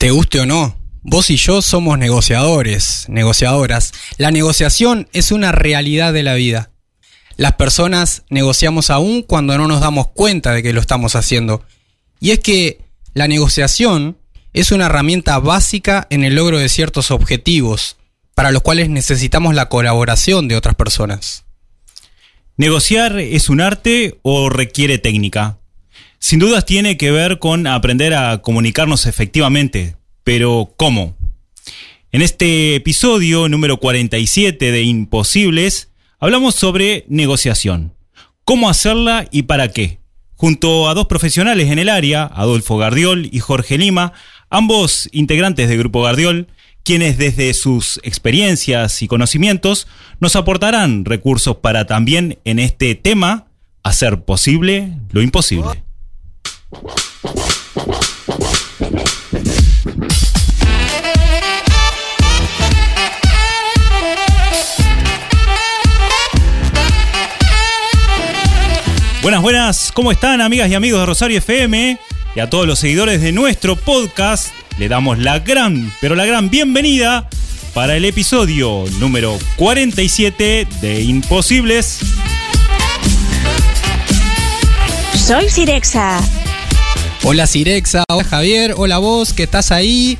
Te guste o no, vos y yo somos negociadores, negociadoras. La negociación es una realidad de la vida. Las personas negociamos aún cuando no nos damos cuenta de que lo estamos haciendo. Y es que la negociación es una herramienta básica en el logro de ciertos objetivos, para los cuales necesitamos la colaboración de otras personas. ¿Negociar es un arte o requiere técnica? Sin dudas tiene que ver con aprender a comunicarnos efectivamente, pero ¿cómo? En este episodio número 47 de Imposibles, hablamos sobre negociación. ¿Cómo hacerla y para qué? Junto a dos profesionales en el área, Adolfo Gardiol y Jorge Lima, ambos integrantes del Grupo Gardiol, quienes desde sus experiencias y conocimientos nos aportarán recursos para también en este tema hacer posible lo imposible. Buenas, buenas, ¿cómo están amigas y amigos de Rosario FM? Y a todos los seguidores de nuestro podcast, le damos la gran, pero la gran bienvenida para el episodio número 47 de Imposibles. Soy Sirexa. Hola Sirexa, hola Javier, hola vos que estás ahí.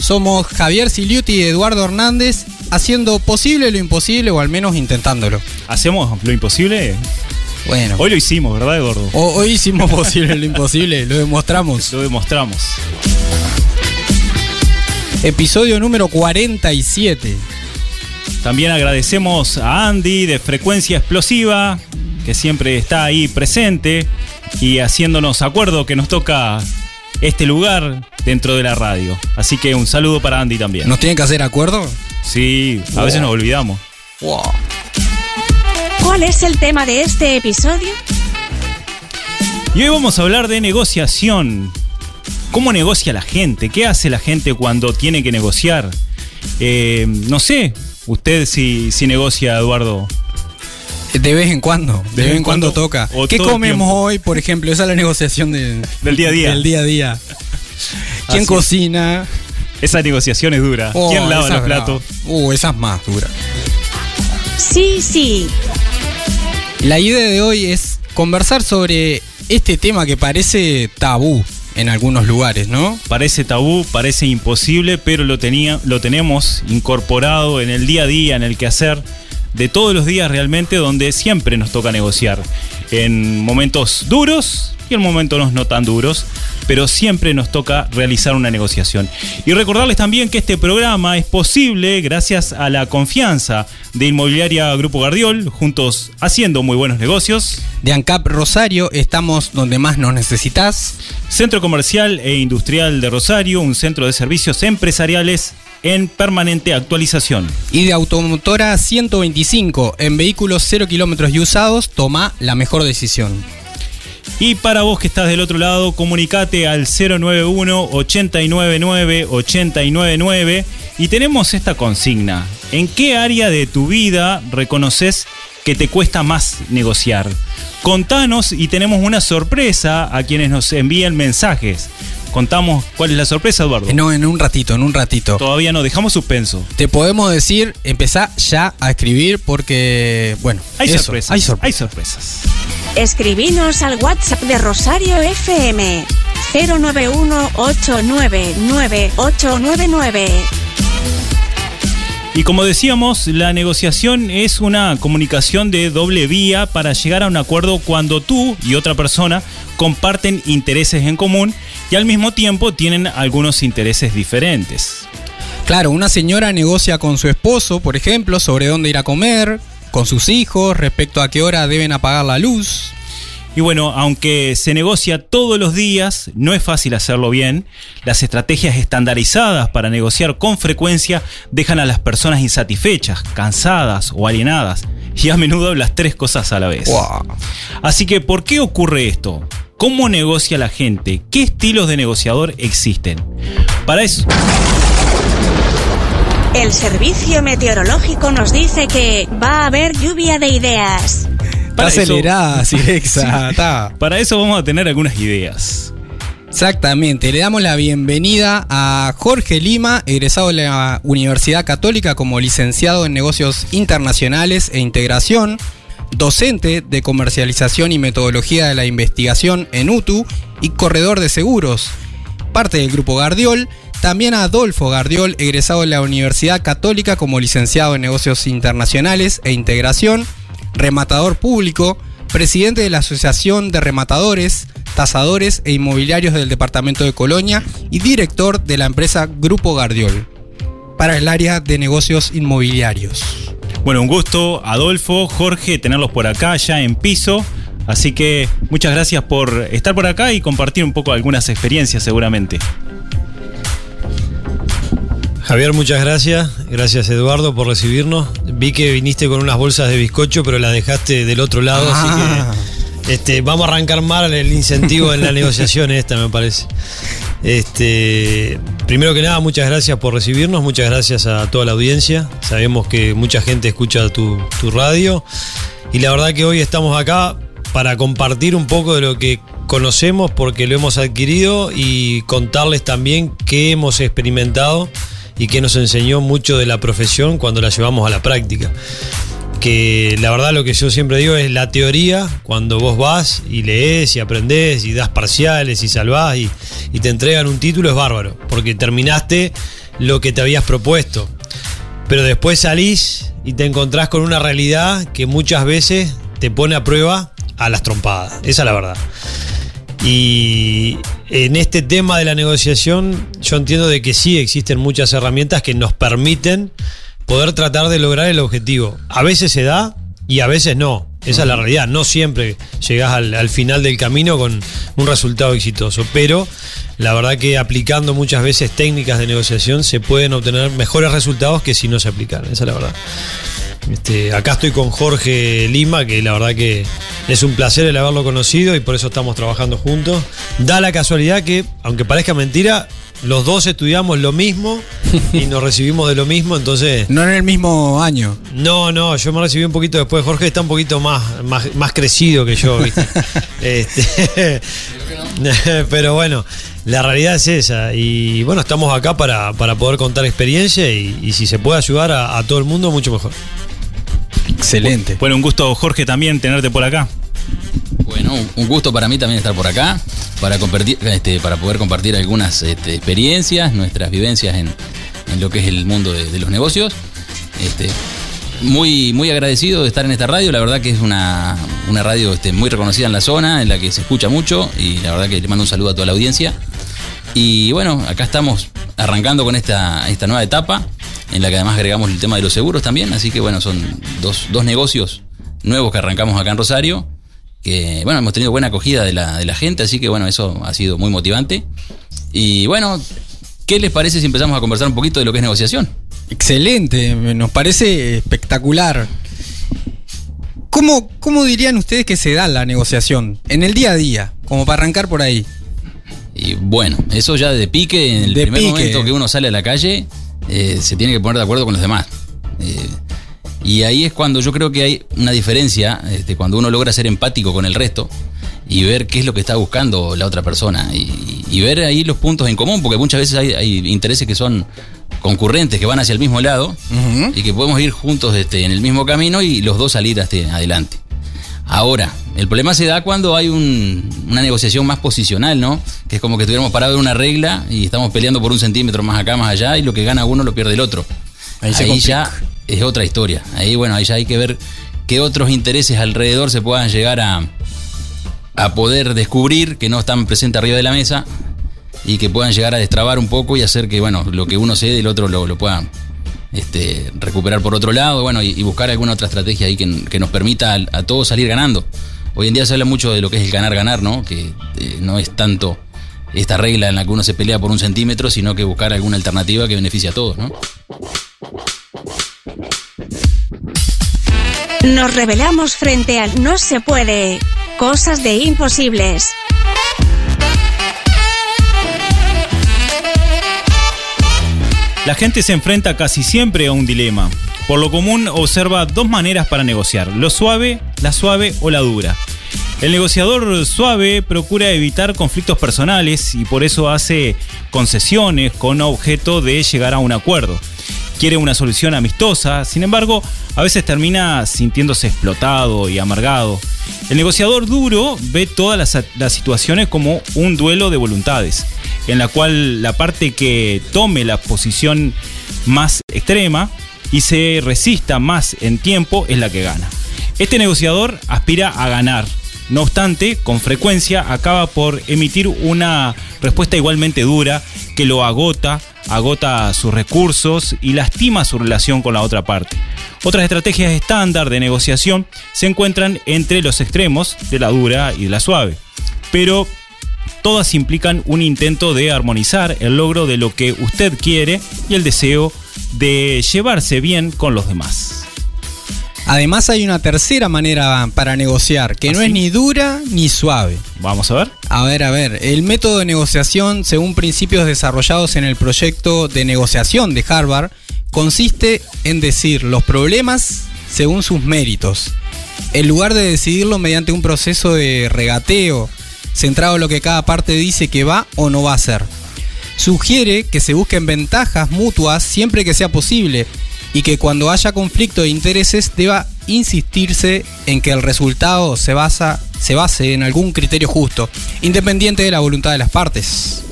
Somos Javier Siliuti y Eduardo Hernández haciendo posible lo imposible o al menos intentándolo. ¿Hacemos lo imposible? Bueno. Hoy lo hicimos, ¿verdad, Gordo? Hoy hicimos posible lo imposible, lo demostramos. Lo demostramos. Episodio número 47. También agradecemos a Andy de Frecuencia Explosiva, que siempre está ahí presente y haciéndonos acuerdo que nos toca este lugar dentro de la radio. Así que un saludo para Andy también. ¿Nos tienen que hacer acuerdo? Sí, a Wow. veces nos olvidamos. Wow. ¿Cuál es el tema de este episodio? Y hoy vamos a hablar de negociación. ¿Cómo negocia la gente? ¿Qué hace la gente cuando tiene que negociar? Eh, no sé, usted si, si negocia, Eduardo. De vez en cuando, de, vez en cuando, toca. o ¿Qué comemos tiempo. hoy, por ejemplo? Esa es la negociación de- Del día a día. del día a día. ¿Quién Así. cocina? Esa negociación es dura. Oh, ¿Quién lava los platos? Uh, esa es más dura. Sí, sí. La idea de hoy es conversar sobre este tema que parece tabú en algunos lugares, ¿no? Parece tabú, parece imposible, pero lo, tenía, lo tenemos incorporado en el día a día, en el quehacer de todos los días realmente, donde siempre nos toca negociar. En momentos duros y en momentos no tan duros, pero siempre nos toca realizar una negociación. Y recordarles también que este programa es posible gracias a la confianza de Inmobiliaria Grupo Gardiol, juntos haciendo muy buenos negocios. De ANCAP Rosario estamos donde más nos necesitas. Centro Comercial e Industrial de Rosario, un centro de servicios empresariales en permanente actualización. Y de Automotora 125 en vehículos 0 kilómetros y usados, toma la mejor decisión. Y para vos que estás del otro lado, comunicate al 091-899-899 y tenemos esta consigna. ¿En qué área de tu vida reconoces que te cuesta más negociar? Contanos y tenemos una sorpresa a quienes nos envíen mensajes. Contamos cuál es la sorpresa, Eduardo. No, en un ratito, en un ratito. Todavía no, dejamos suspenso. Te podemos decir, empezá ya a escribir porque, bueno, Hay eso, sorpresas. Hay sorpresas. Hay sorpresas. Escribinos al WhatsApp de Rosario FM 091-899-899. Y como decíamos, la negociación es una comunicación de doble vía para llegar a un acuerdo cuando tú y otra persona comparten intereses en común y al mismo tiempo tienen algunos intereses diferentes. Claro, una señora negocia con su esposo, por ejemplo, sobre dónde ir a comer, con sus hijos, respecto a qué hora deben apagar la luz. Y bueno, aunque se negocia todos los días, no es fácil hacerlo bien. Las estrategias estandarizadas para negociar con frecuencia dejan a las personas insatisfechas, cansadas o alienadas, y a menudo las tres cosas a la vez. Así que, ¿por qué ocurre esto? ¿Cómo negocia la gente? ¿Qué estilos de negociador existen? Para eso, El servicio meteorológico nos dice que va a haber lluvia de ideas. Eso- acelerada, Sirexa, está. para eso vamos a tener algunas ideas. Exactamente, le damos la bienvenida a Jorge Lima, egresado de la Universidad Católica como licenciado en negocios internacionales e integración, docente de comercialización y metodología de la investigación en UTU y corredor de seguros, parte del grupo Gardiol. También a Adolfo Gardiol, egresado de la Universidad Católica como licenciado en negocios internacionales e integración, rematador público, presidente de la Asociación de Rematadores, Tasadores e Inmobiliarios del Departamento de Colonia y director de la empresa Grupo Gardiol para el área de negocios inmobiliarios. Bueno, un gusto, Adolfo, Jorge, tenerlos por acá ya en piso. Así que muchas gracias por estar por acá y compartir un poco algunas experiencias seguramente. Javier, muchas gracias. Gracias Eduardo por recibirnos. Vi que viniste con unas bolsas de bizcocho, pero las dejaste del otro lado, así que este, vamos a arrancar mal el incentivo en la negociación esta, me parece. Este, primero que nada, muchas gracias por recibirnos, muchas gracias a toda la audiencia. Sabemos que mucha gente escucha tu, tu radio y la verdad que hoy estamos acá para compartir un poco de lo que conocemos porque lo hemos adquirido y contarles también qué hemos experimentado y que nos enseñó mucho de la profesión cuando la llevamos a la práctica. Que la verdad lo que yo siempre digo es la teoría, cuando vos vas y lees y aprendés y das parciales y salvás y, y te entregan un título es bárbaro, porque terminaste lo que te habías propuesto. Pero después salís y te encontrás con una realidad que muchas veces te pone a prueba a las trompadas. Esa es la verdad. Y en este tema de la negociación, yo entiendo de que sí existen muchas herramientas que nos permiten poder tratar de lograr el objetivo. A veces se da y a veces no. Esa es la realidad. No siempre llegás al, al, final del camino con un resultado exitoso. Pero la verdad que aplicando muchas veces técnicas de negociación se pueden obtener mejores resultados que si no se aplicaran. Esa es la verdad. Este, acá estoy con Jorge Lima, que la verdad que es un placer el haberlo conocido y por eso estamos trabajando juntos. Da la casualidad que, aunque parezca mentira, los dos estudiamos lo mismo y nos recibimos de lo mismo, entonces... No en el mismo año. No, no, yo me recibí un poquito después. Jorge está un poquito más, más, más crecido que yo, ¿viste? este, pero bueno, la realidad es esa. Y bueno, estamos acá para, para poder contar experiencia y, y, si se puede ayudar a, a todo el mundo, mucho mejor. Excelente. Bueno, un gusto, Jorge, también tenerte por acá. Bueno, un gusto para mí también estar por acá, para, compartir, este, para poder compartir algunas este, experiencias, nuestras vivencias en, en, lo que es el mundo de, de los negocios. Este, muy, muy agradecido de estar en esta radio, la verdad que es una, una radio este, muy reconocida en la zona, en la que se escucha mucho y la verdad que le mando un saludo a toda la audiencia. Y bueno, acá estamos arrancando con esta, esta nueva etapa, en la que además agregamos el tema de los seguros también, así que bueno, son dos, dos negocios nuevos que arrancamos acá en Rosario que bueno, hemos tenido buena acogida de la, de la gente, así que bueno, eso ha sido muy motivante. Y bueno, ¿qué les parece si empezamos a conversar un poquito de lo que es negociación? Excelente, nos parece espectacular. ¿Cómo, ¿Cómo dirían ustedes que se da la negociación en el día a día? Como para arrancar por ahí. Y bueno, eso ya de pique, en el De primer pique. momento que uno sale a la calle, eh, se tiene que poner de acuerdo con los demás. Eh, y ahí es cuando yo creo que hay una diferencia, este, cuando uno logra ser empático con el resto y ver qué es lo que está buscando la otra persona y, y ver ahí los puntos en común, porque muchas veces hay, hay, intereses que son concurrentes, que van hacia el mismo lado Uh -huh. y que podemos ir juntos este, en el mismo camino y los dos salir este, adelante. Ahora, el problema se da cuando hay un, una negociación más posicional, ¿no? Que es como que estuviéramos parados en una regla y estamos peleando por un centímetro más acá, más allá, y lo que gana uno lo pierde el otro. Ahí, ya es otra historia. Ahí, bueno, ahí ya hay que ver qué otros intereses alrededor se puedan llegar a, a poder descubrir que no están presentes arriba de la mesa y que puedan llegar a destrabar un poco y hacer que, bueno, lo que uno cede, el otro lo, lo pueda este, recuperar por otro lado, bueno, y, y, buscar alguna otra estrategia ahí que, que nos permita a, a, todos salir ganando. Hoy en día se habla mucho de lo que es el ganar-ganar, ¿no? Que eh, no es tanto esta regla en la que uno se pelea por un centímetro, sino que buscar alguna alternativa que beneficie a todos, ¿no? Nos revelamos frente al no se puede. Cosas de imposibles. La gente se enfrenta casi siempre a un dilema. Por lo común observa dos maneras para negociar, lo suave, la suave o la dura. El negociador suave procura evitar conflictos personales y por eso hace concesiones con objeto de llegar a un acuerdo. Quiere una solución amistosa, sin embargo, a veces termina sintiéndose explotado y amargado. El negociador duro ve todas las, situaciones como un duelo de voluntades, en la cual la parte que tome la posición más extrema y se resista más en tiempo es la que gana. Este negociador aspira a ganar, no obstante, con frecuencia acaba por emitir una respuesta igualmente dura que lo agota, agota sus recursos y lastima su relación con la otra parte. Otras estrategias estándar de negociación se encuentran entre los extremos de la dura y de la suave, pero todas implican un intento de armonizar el logro de lo que usted quiere y el deseo de llevarse bien con los demás. Además hay una tercera manera para negociar, que no ¿Ah, es ni dura ni suave. Vamos a ver. A ver, a ver, el método de negociación, según principios desarrollados en el proyecto de negociación de Harvard, consiste en decir los problemas según sus méritos, en lugar de decidirlo mediante un proceso de regateo, centrado en lo que cada parte dice que va o no va a hacer. Sugiere que se busquen ventajas mutuas siempre que sea posible y que cuando haya conflicto de intereses deba insistirse en que el resultado se, basa, se base en algún criterio justo, independiente de la voluntad de las partes.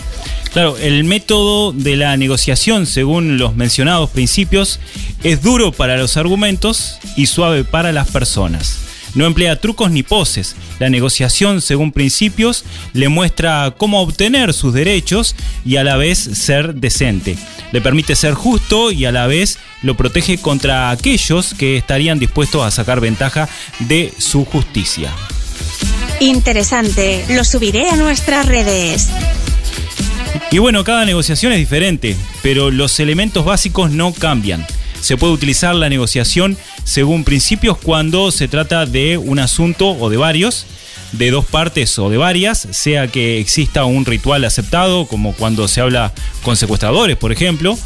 Claro, el método de la negociación, según los mencionados principios, es duro para los argumentos y suave para las personas. No emplea trucos ni poses. La negociación, según principios, le muestra cómo obtener sus derechos y a la vez ser decente. Le permite ser justo y a la vez lo protege contra aquellos que estarían dispuestos a sacar ventaja de su justicia. Interesante, lo subiré a nuestras redes. Y bueno, cada negociación es diferente, pero los elementos básicos no cambian. Se puede utilizar la negociación según principios cuando se trata de un asunto o de varios, de dos partes o de varias, sea que exista un ritual aceptado, como cuando se habla con secuestradores, por ejemplo,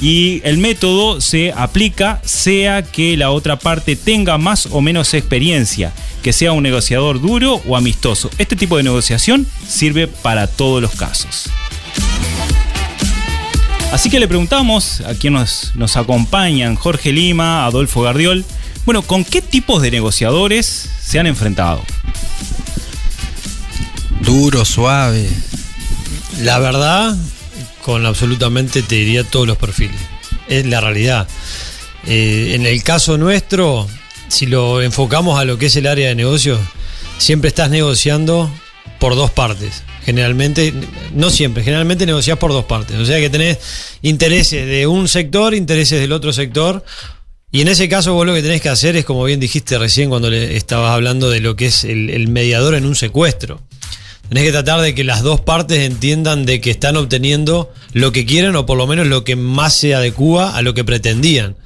y el método se aplica sea que la otra parte tenga más o menos experiencia, que sea un negociador duro o amistoso. Este tipo de negociación sirve para todos los casos. Así que le preguntamos a quien nos, acompañan, Jorge Lima, Adolfo Gardiol, bueno, ¿con qué tipos de negociadores se han enfrentado? Duro, suave. La verdad, con absolutamente te diría todos los perfiles. Es la realidad. Eh, en el caso nuestro, si lo enfocamos a lo que es el área de negocios, siempre estás negociando por dos partes. Generalmente, no siempre, generalmente negociás por dos partes. O sea que tenés intereses de un sector, intereses del otro sector. Y en ese caso vos lo que tenés que hacer es, como bien dijiste recién cuando le estabas hablando de lo que es el, mediador en un secuestro. Tenés que tratar de que las dos partes entiendan de que están obteniendo lo que quieren o por lo menos lo que más se adecua a lo que pretendían.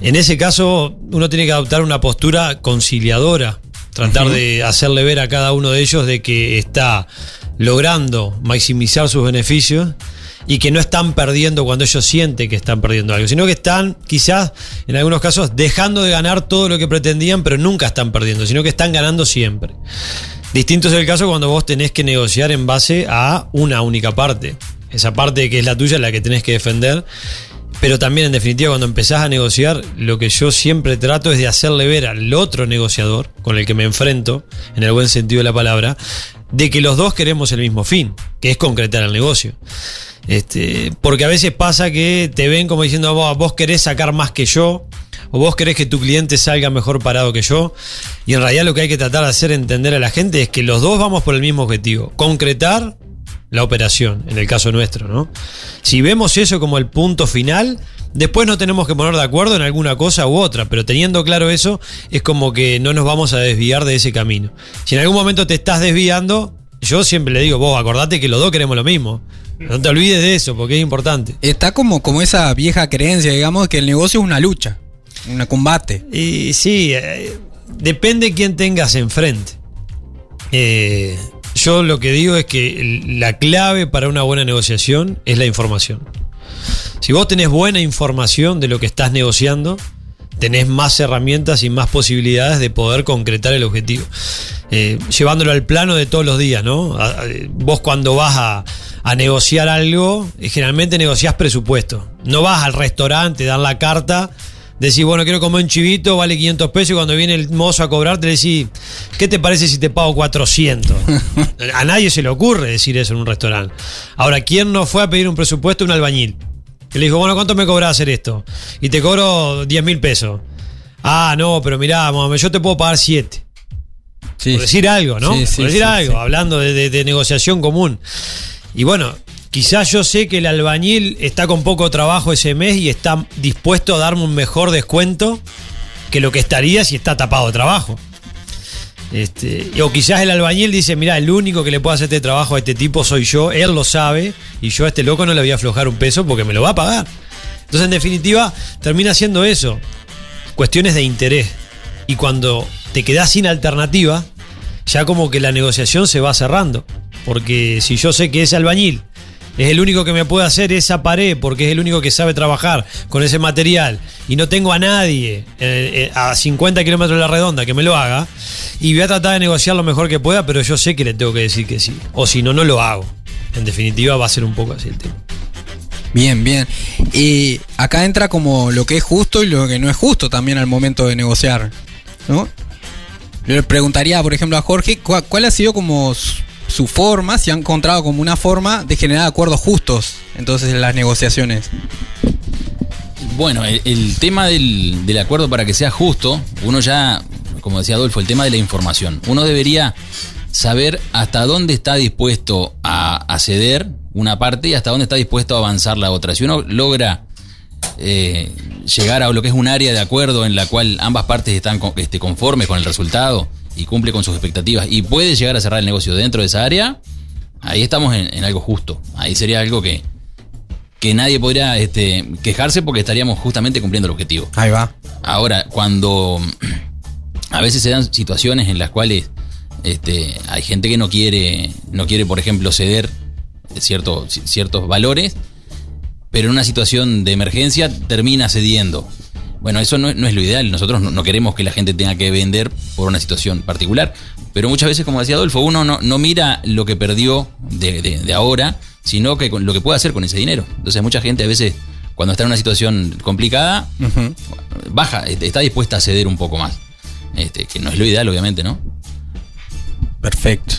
En ese caso, uno tiene que adoptar una postura conciliadora, tratar de hacerle ver a cada uno de ellos de que está logrando maximizar sus beneficios y que no están perdiendo cuando ellos sienten que están perdiendo algo, sino que están quizás en algunos casos dejando de ganar todo lo que pretendían, pero nunca están perdiendo, sino que están ganando siempre. Distinto es el caso cuando vos tenés que negociar en base a una única parte. Esa parte que es la tuya la que tenés que defender. Pero también, en definitiva, cuando empezás a negociar, lo que yo siempre trato es de hacerle ver al otro negociador con el que me enfrento, en el buen sentido de la palabra, de que los dos queremos el mismo fin, que es concretar el negocio. Este, porque a veces pasa que te ven como diciendo, vos, vos querés sacar más que yo, o vos querés que tu cliente salga mejor parado que yo. Y en realidad lo que hay que tratar de hacer entender a la gente es que los dos vamos por el mismo objetivo, concretar la operación, en el caso nuestro, ¿no? Si vemos eso como el punto final, después no tenemos que poner de acuerdo en alguna cosa u otra, pero teniendo claro eso, es como que no nos vamos a desviar de ese camino. Si en algún momento te estás desviando, yo siempre le digo, vos acordate que los dos queremos lo mismo. No te olvides de eso, porque es importante. Está como, como esa vieja creencia, digamos, que el negocio es una lucha, un combate. Y sí, eh, depende quién tengas enfrente. Eh, yo lo que digo es que la clave para una buena negociación es la información. Si vos tenés buena información de lo que estás negociando, tenés más herramientas y más posibilidades de poder concretar el objetivo. Eh, llevándolo al plano de todos los días, ¿no? Vos cuando vas a, a negociar algo, eh, generalmente negociás presupuesto. No vas al restaurante, dan la carta, decís, bueno, quiero comer un chivito, vale 500 pesos, y cuando viene el mozo a cobrarte le decís, ¿qué te parece si te pago 400? a nadie se le ocurre decir eso en un restaurante. Ahora, ¿quién no fue a pedir un presupuesto? Un albañil. Que le dijo, bueno, ¿cuánto me cobras hacer esto? Y te cobro 10 mil pesos. Ah, no, pero mirá, mami, yo te puedo pagar 7. Sí. Por decir algo, ¿no? Sí, sí, Por decir algo, hablando de, de- de negociación común. Y bueno, quizás yo sé que el albañil está con poco trabajo ese mes y está dispuesto a darme un mejor descuento que lo que estaría si está tapado de trabajo. Este, o quizás el albañil dice, mira, el único que le puede hacer este trabajo a este tipo soy yo, él lo sabe, y yo a este loco no le voy a aflojar un peso porque me lo va a pagar. Entonces, en definitiva, termina siendo eso, cuestiones de interés. Y cuando te quedas sin alternativa, ya como que la negociación se va cerrando. Porque si yo sé que ese albañil es el único que me puede hacer esa pared, porque es el único que sabe trabajar con ese material, y no tengo a nadie eh, eh, a 50 kilómetros de la redonda que me lo haga, y voy a tratar de negociar lo mejor que pueda, pero yo sé que le tengo que decir que sí. O si no, no lo hago. En definitiva, va a ser un poco así el tema. Bien, bien. Y acá entra como lo que es justo y lo que no es justo también al momento de negociar, ¿no? Le preguntaría, por ejemplo, a Jorge, ¿cuál, ha sido como su forma, si ha encontrado como una forma de generar acuerdos justos entonces en las negociaciones? Bueno, el, tema del, del acuerdo para que sea justo, uno ya, como decía Adolfo, el tema de la información. Uno debería saber hasta dónde está dispuesto a, a ceder una parte y hasta dónde está dispuesto a avanzar la otra. Si uno logra eh, llegar a lo que es un área de acuerdo en la cual ambas partes están con- este, conformes con el resultado y cumple con sus expectativas y puede llegar a cerrar el negocio dentro de esa área, ahí estamos en, en algo justo. Ahí sería algo que, que nadie podría este, quejarse porque estaríamos justamente cumpliendo el objetivo. Ahí va. Ahora, cuando a veces se dan situaciones en las cuales este, hay gente que no quiere, no quiere, por ejemplo, ceder cierto- ciertos valores, pero en una situación de emergencia termina cediendo. Bueno, eso no, es- no es lo ideal. Nosotros no, no queremos que la gente tenga que vender por una situación particular. Pero muchas veces, como decía Adolfo, uno no, no mira lo que perdió de, de- de ahora, sino que con- lo que puede hacer con ese dinero. Entonces, mucha gente a veces, cuando está en una situación complicada, baja, este, está dispuesta a ceder un poco más. Este, que no es lo ideal, obviamente, ¿no? Perfecto.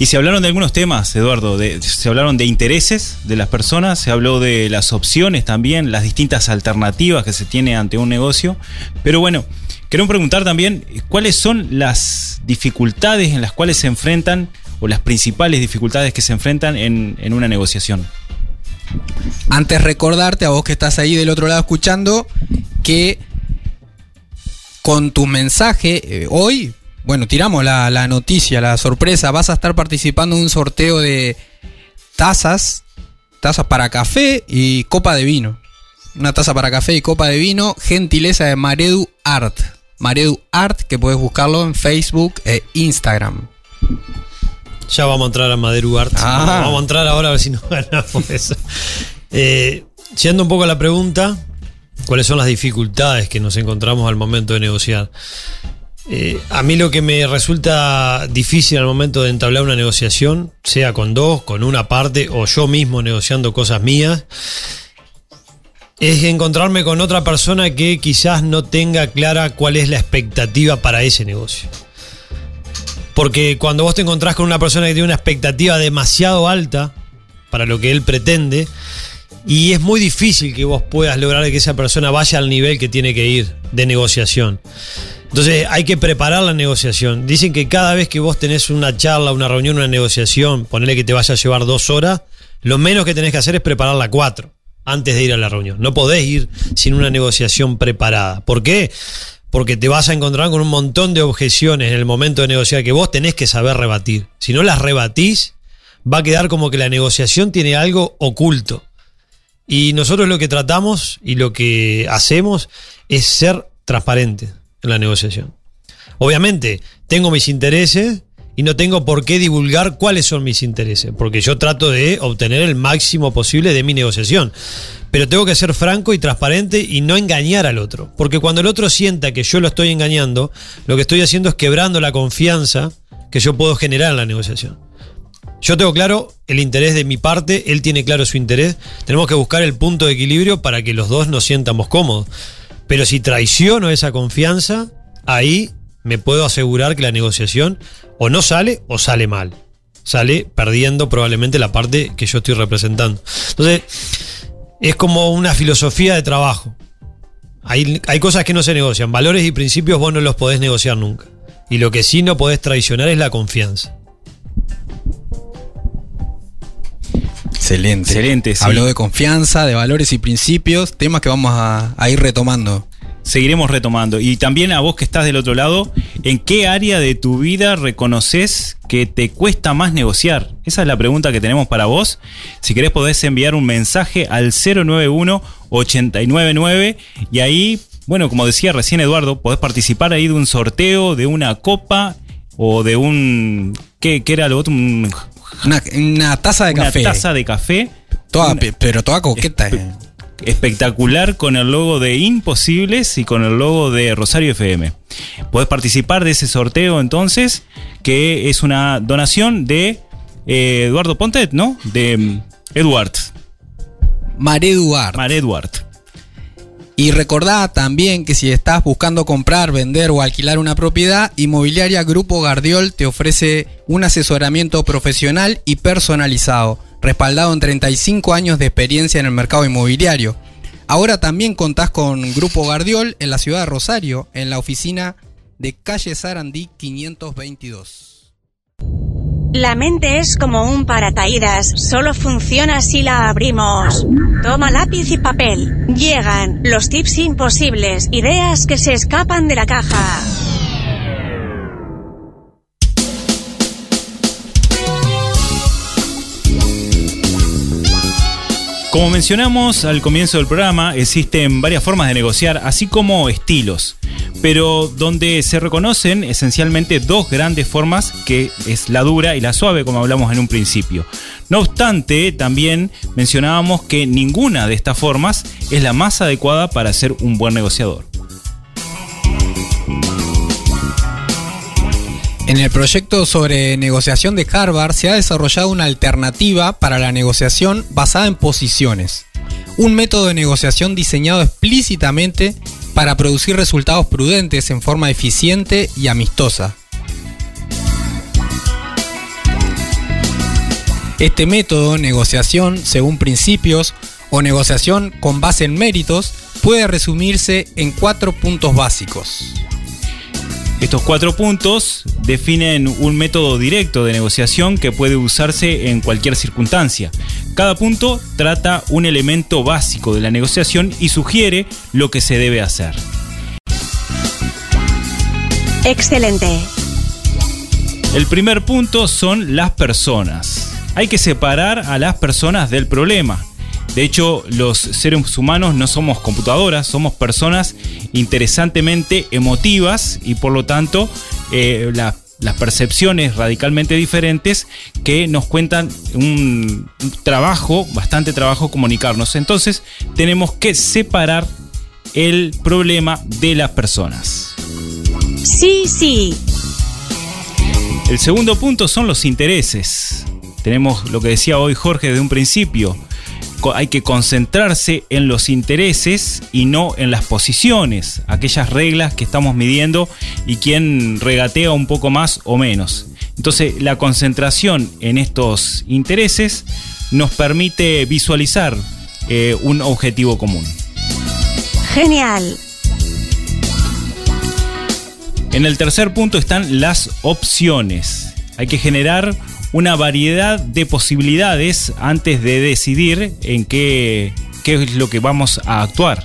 Y se hablaron de algunos temas, Eduardo. se hablaron de intereses de las personas, se habló de las opciones también, las distintas alternativas que se tiene ante un negocio. Pero bueno, queremos preguntar también cuáles son las dificultades en las cuales se enfrentan o las principales dificultades que se enfrentan en, en una negociación. Antes recordarte a vos que estás ahí del otro lado escuchando que con tu mensaje eh, hoy, bueno, tiramos la, la noticia, la sorpresa, vas a estar participando en un sorteo de tazas, tazas para café y copa de vino. Una taza para café y copa de vino, gentileza de Maredu Art. Maredu Art, que puedes buscarlo en Facebook e Instagram. Ya vamos a entrar a Maderu Art. Ah. Vamos a entrar ahora a ver si nos ganamos eso. Eh, yendo un poco a la pregunta, ¿cuáles son las dificultades que nos encontramos al momento de negociar? Eh, a mí lo que me resulta difícil al momento de entablar una negociación, sea con dos, con una parte o yo mismo negociando cosas mías, es encontrarme con otra persona que quizás no tenga clara cuál es la expectativa para ese negocio. Porque cuando vos te encontrás con una persona que tiene una expectativa demasiado alta para lo que él pretende, y es muy difícil que vos puedas lograr que esa persona vaya al nivel que tiene que ir de negociación. Entonces hay que preparar la negociación. Dicen que cada vez que vos tenés una charla, una reunión, una negociación, ponele que te vaya a llevar dos horas, lo menos que tenés que hacer es prepararla cuatro antes de ir a la reunión. No podés ir sin una negociación preparada. ¿Por qué? Porque te vas a encontrar con un montón de objeciones en el momento de negociar que vos tenés que saber rebatir. Si no las rebatís, va a quedar como que la negociación tiene algo oculto. Y nosotros lo que tratamos y lo que hacemos es ser transparentes en la negociación. Obviamente, tengo mis intereses y no tengo por qué divulgar cuáles son mis intereses, porque yo trato de obtener el máximo posible de mi negociación. pero tengo que ser franco y transparente y no engañar al otro. Porque cuando el otro sienta que yo lo estoy engañando, lo que estoy haciendo es quebrando la confianza que yo puedo generar en la negociación. Yo tengo claro el interés de mi parte, él tiene claro su interés. Tenemos que buscar el punto de equilibrio para que los dos nos sientamos cómodos. Pero si traiciono esa confianza, ahí me puedo asegurar que la negociación o no sale o sale mal. Sale perdiendo probablemente la parte que yo estoy representando. Entonces, es como una filosofía de trabajo. Hay, hay cosas que no se negocian. Valores y principios vos no los podés negociar nunca. Y lo que sí no podés traicionar es la confianza. Excelente. Excelente, sí. Habló de confianza, de valores y principios, temas que vamos a, a ir retomando. Seguiremos retomando. Y también a vos que estás del otro lado, ¿en qué área de tu vida reconoces que te cuesta más negociar? Esa es la pregunta que tenemos para vos. Si querés podés enviar un mensaje al 091-899 y ahí, bueno, como decía recién Eduardo, podés participar ahí de un sorteo, de una copa o de un... ¿Qué, qué era lo otro? Un- Una, una taza de una café. taza de café. Toda, Una- pe- pero toda coqueta. eh. espectacular con el logo de Imposibles y con el logo de Rosario FM. Podés participar de ese sorteo entonces, que es una donación de eh, Eduardo Pontet, ¿no? De mm, Edward, Mare Duarte. Mar Edward. Y recordá también que si estás buscando comprar, vender o alquilar una propiedad, Inmobiliaria Grupo Gardiol te ofrece un asesoramiento profesional y personalizado, respaldado en 35 años de experiencia en el mercado inmobiliario. Ahora también contás con Grupo Gardiol en la ciudad de Rosario, en la oficina de calle Sarandí 522. La mente es como un paracaídas, solo funciona si la abrimos. Toma lápiz y papel. Llegan los tips imposibles, ideas que se escapan de la caja. Como mencionamos al comienzo del programa, existen varias formas de negociar, así como estilos, pero donde se reconocen esencialmente dos grandes formas, que es la dura y la suave, como hablamos en un principio. No obstante, también mencionábamos que ninguna de estas formas es la más adecuada para ser un buen negociador. En el proyecto sobre negociación de Harvard se ha desarrollado una alternativa para la negociación basada en posiciones. Un método de negociación diseñado explícitamente para producir resultados prudentes en forma eficiente y amistosa. Este método, negociación según principios o negociación con base en méritos, puede resumirse en cuatro puntos básicos. Estos cuatro puntos definen un método directo de negociación que puede usarse en cualquier circunstancia. Cada punto trata un elemento básico de la negociación y sugiere lo que se debe hacer. Excelente. El primer punto son las personas. Hay que separar a las personas del problema. De hecho, los seres humanos no somos computadoras, somos personas interesantemente emotivas y por lo tanto eh, la- las percepciones radicalmente diferentes que nos cuentan un, un trabajo, bastante trabajo comunicarnos. Entonces tenemos que separar el problema de las personas. Sí, sí. El segundo punto son los intereses. Tenemos lo que decía hoy Jorge de un principio. Hay que concentrarse en los intereses y no en las posiciones, aquellas reglas que estamos midiendo y quién regatea un poco más o menos. Entonces la concentración en estos intereses nos permite visualizar eh, un objetivo común. Genial. En el tercer punto están las opciones. Hay que generar una variedad de posibilidades antes de decidir en qué, qué es lo que vamos a actuar.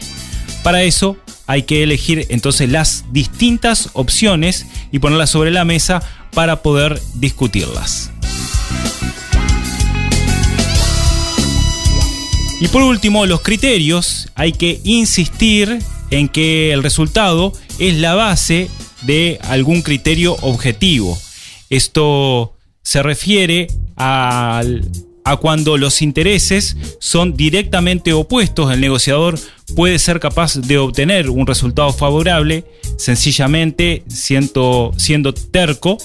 Para eso hay que elegir entonces las distintas opciones y ponerlas sobre la mesa para poder discutirlas. Y por último, los criterios. Hay que insistir en que el resultado es la base de algún criterio objetivo. Esto se refiere al a cuando los intereses son directamente opuestos, el negociador puede ser capaz de obtener un resultado favorable sencillamente siendo, siendo terco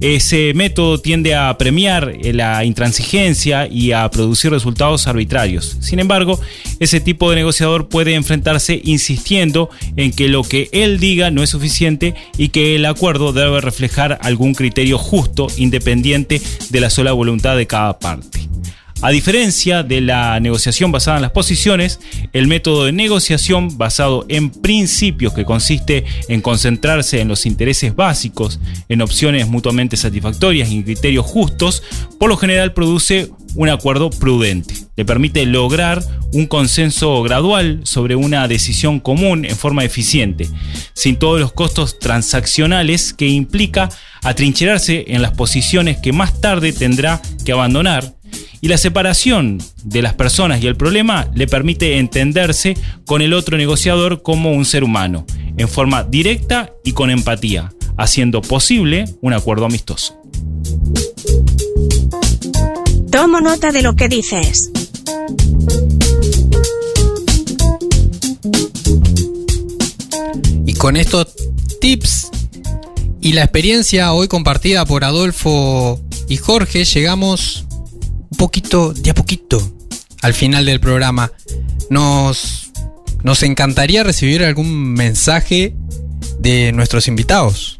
ese método tiende a premiar la intransigencia y a producir resultados arbitrarios. Sin embargo, ese tipo de negociador puede enfrentarse insistiendo en que lo que él diga no es suficiente y que el acuerdo debe reflejar algún criterio justo independiente de la sola voluntad de cada parte. A diferencia de la negociación basada en las posiciones, el método de negociación basado en principios que consiste en concentrarse en los intereses básicos, en opciones mutuamente satisfactorias y en criterios justos, por lo general produce un acuerdo prudente. Le permite lograr un consenso gradual sobre una decisión común en forma eficiente, sin todos los costos transaccionales que implica atrincherarse en las posiciones que más tarde tendrá que abandonar y la separación de las personas y el problema le permite entenderse con el otro negociador como un ser humano, en forma directa y con empatía, haciendo posible un acuerdo amistoso. Tomo nota de lo que dices. Y con estos tips y la experiencia hoy compartida por Adolfo y Jorge, llegamos poquito, de a poquito, al final del programa. Nos, nos encantaría recibir algún mensaje de nuestros invitados.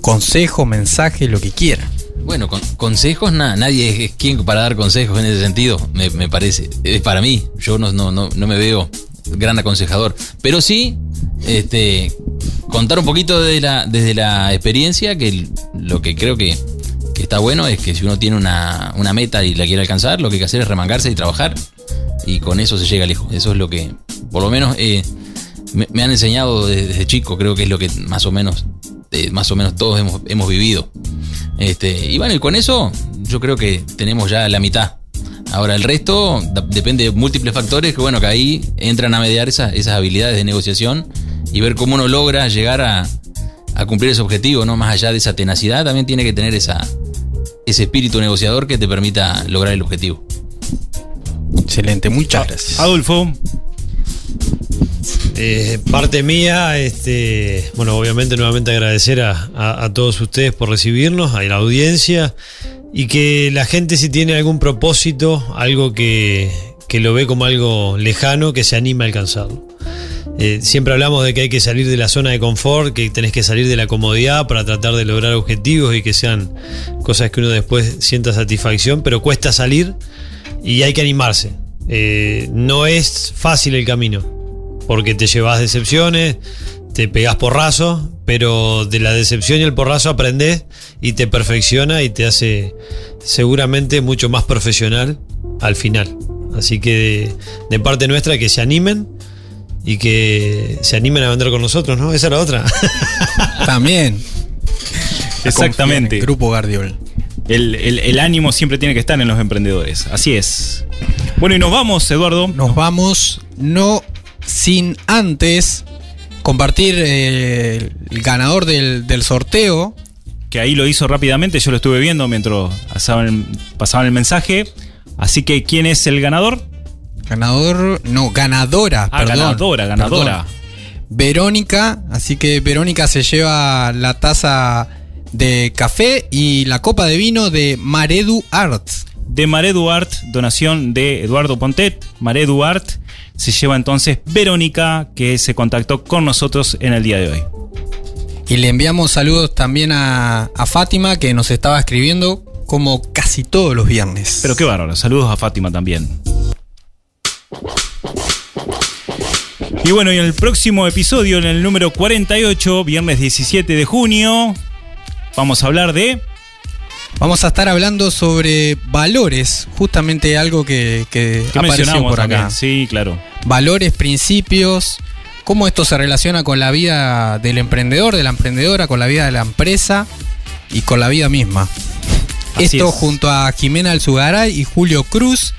Consejo, mensaje, lo que quieran. Bueno, con, consejos, nada, nadie es, quien para dar consejos en ese sentido, me, me parece. Es para mí, yo no, no, no, no, me veo gran aconsejador. Pero sí, este, contar un poquito de la, desde la experiencia, que lo que creo que, está bueno es que si uno tiene una, una, meta y la quiere alcanzar, lo que hay que hacer es remangarse y trabajar. Y con eso se llega lejos. Eso es lo que, por lo menos, eh, me, han enseñado desde, desde, chico. Creo que es lo que más o menos, eh, más o menos todos hemos, hemos vivido. Este, y bueno, y con eso yo creo que tenemos ya la mitad. Ahora el resto depende de múltiples factores que bueno, que ahí entran a mediar esas, esas habilidades de negociación y ver cómo uno logra llegar a, a, cumplir ese objetivo, ¿no? Más allá de esa tenacidad, también tiene que tener esa, ese espíritu negociador que te permita lograr el objetivo. Excelente, muchas gracias. Adolfo. Eh, parte mía, este, bueno, obviamente nuevamente agradecer a, a, a, todos ustedes por recibirnos, a la audiencia, y que la gente si tiene algún propósito, algo que, que lo ve como algo lejano, que se anime a alcanzarlo. Eh, siempre hablamos de que hay que salir de la zona de confort, que tenés que salir de la comodidad para tratar de lograr objetivos y que sean cosas que uno después sienta satisfacción, pero cuesta salir y hay que animarse. Eh, no es fácil el camino porque te llevas decepciones, te pegas porrazo, pero de la decepción y el porrazo aprendes y te perfecciona y te hace seguramente mucho más profesional al final. Así que de parte nuestra que se animen y que se animen a vender con nosotros, ¿no? Esa era otra. También. Exactamente. Grupo Guardiol. El, el, el, ánimo siempre tiene que estar en los emprendedores. Así es. Bueno, y nos vamos, Eduardo. Nos vamos. No sin antes compartir eh, el ganador del, del, sorteo. Que ahí lo hizo rápidamente, yo lo estuve viendo mientras pasaban el, pasaban el mensaje. Así que, ¿quién es el ganador? Ganador, no, ganadora. Ah, perdón, ganadora, ganadora. Perdón. Verónica, así que Verónica se lleva la taza de café y la copa de vino de Maredu Art. De Maredu Art, donación de Eduardo Pontet. Maredu Art se lleva entonces Verónica, que se contactó con nosotros en el día de hoy. Y le enviamos saludos también a, a Fátima, que nos estaba escribiendo como casi todos los viernes. Pero qué bárbaro, saludos a Fátima también. Y bueno, y en el próximo episodio, en el número 48, viernes 17 de junio, vamos a hablar de... Vamos a estar hablando sobre valores, justamente algo que, apareció por acá. También. Sí, claro. Valores, principios, cómo esto se relaciona con la vida del emprendedor, de la emprendedora, con la vida de la empresa y con la vida misma. Así esto es. junto a Jimena Alzugaray y Julio Cruz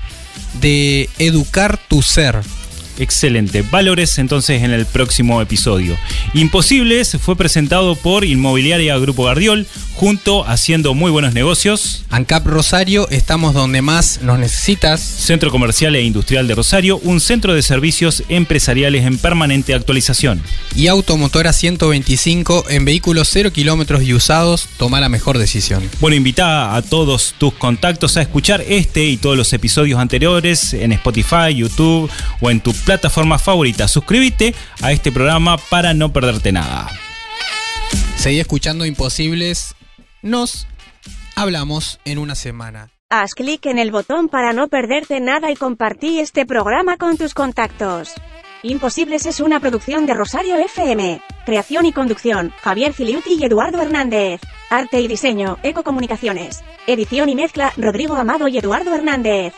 de Educar tu Ser. Excelente. Valores entonces en el próximo episodio. Imposibles fue presentado por Inmobiliaria Grupo Gardiol, junto haciendo muy buenos negocios. ANCAP Rosario, estamos donde más nos necesitas. Centro Comercial e Industrial de Rosario, un centro de servicios empresariales en permanente actualización. Y Automotora 125 en vehículos 0 kilómetros y usados, toma la mejor decisión. Bueno, invita a todos tus contactos a escuchar este y todos los episodios anteriores en Spotify, YouTube o en tu plataforma favorita. Suscríbete a este programa para no perderte nada. Seguí escuchando Imposibles. Nos hablamos en una semana. Haz clic en el botón para no perderte nada y compartí este programa con tus contactos. Imposibles es una producción de Rosario FM. Creación y conducción, Javier Filiuti y Eduardo Hernández. Arte y diseño, Ecocomunicaciones. Edición y mezcla, Rodrigo Amado y Eduardo Hernández.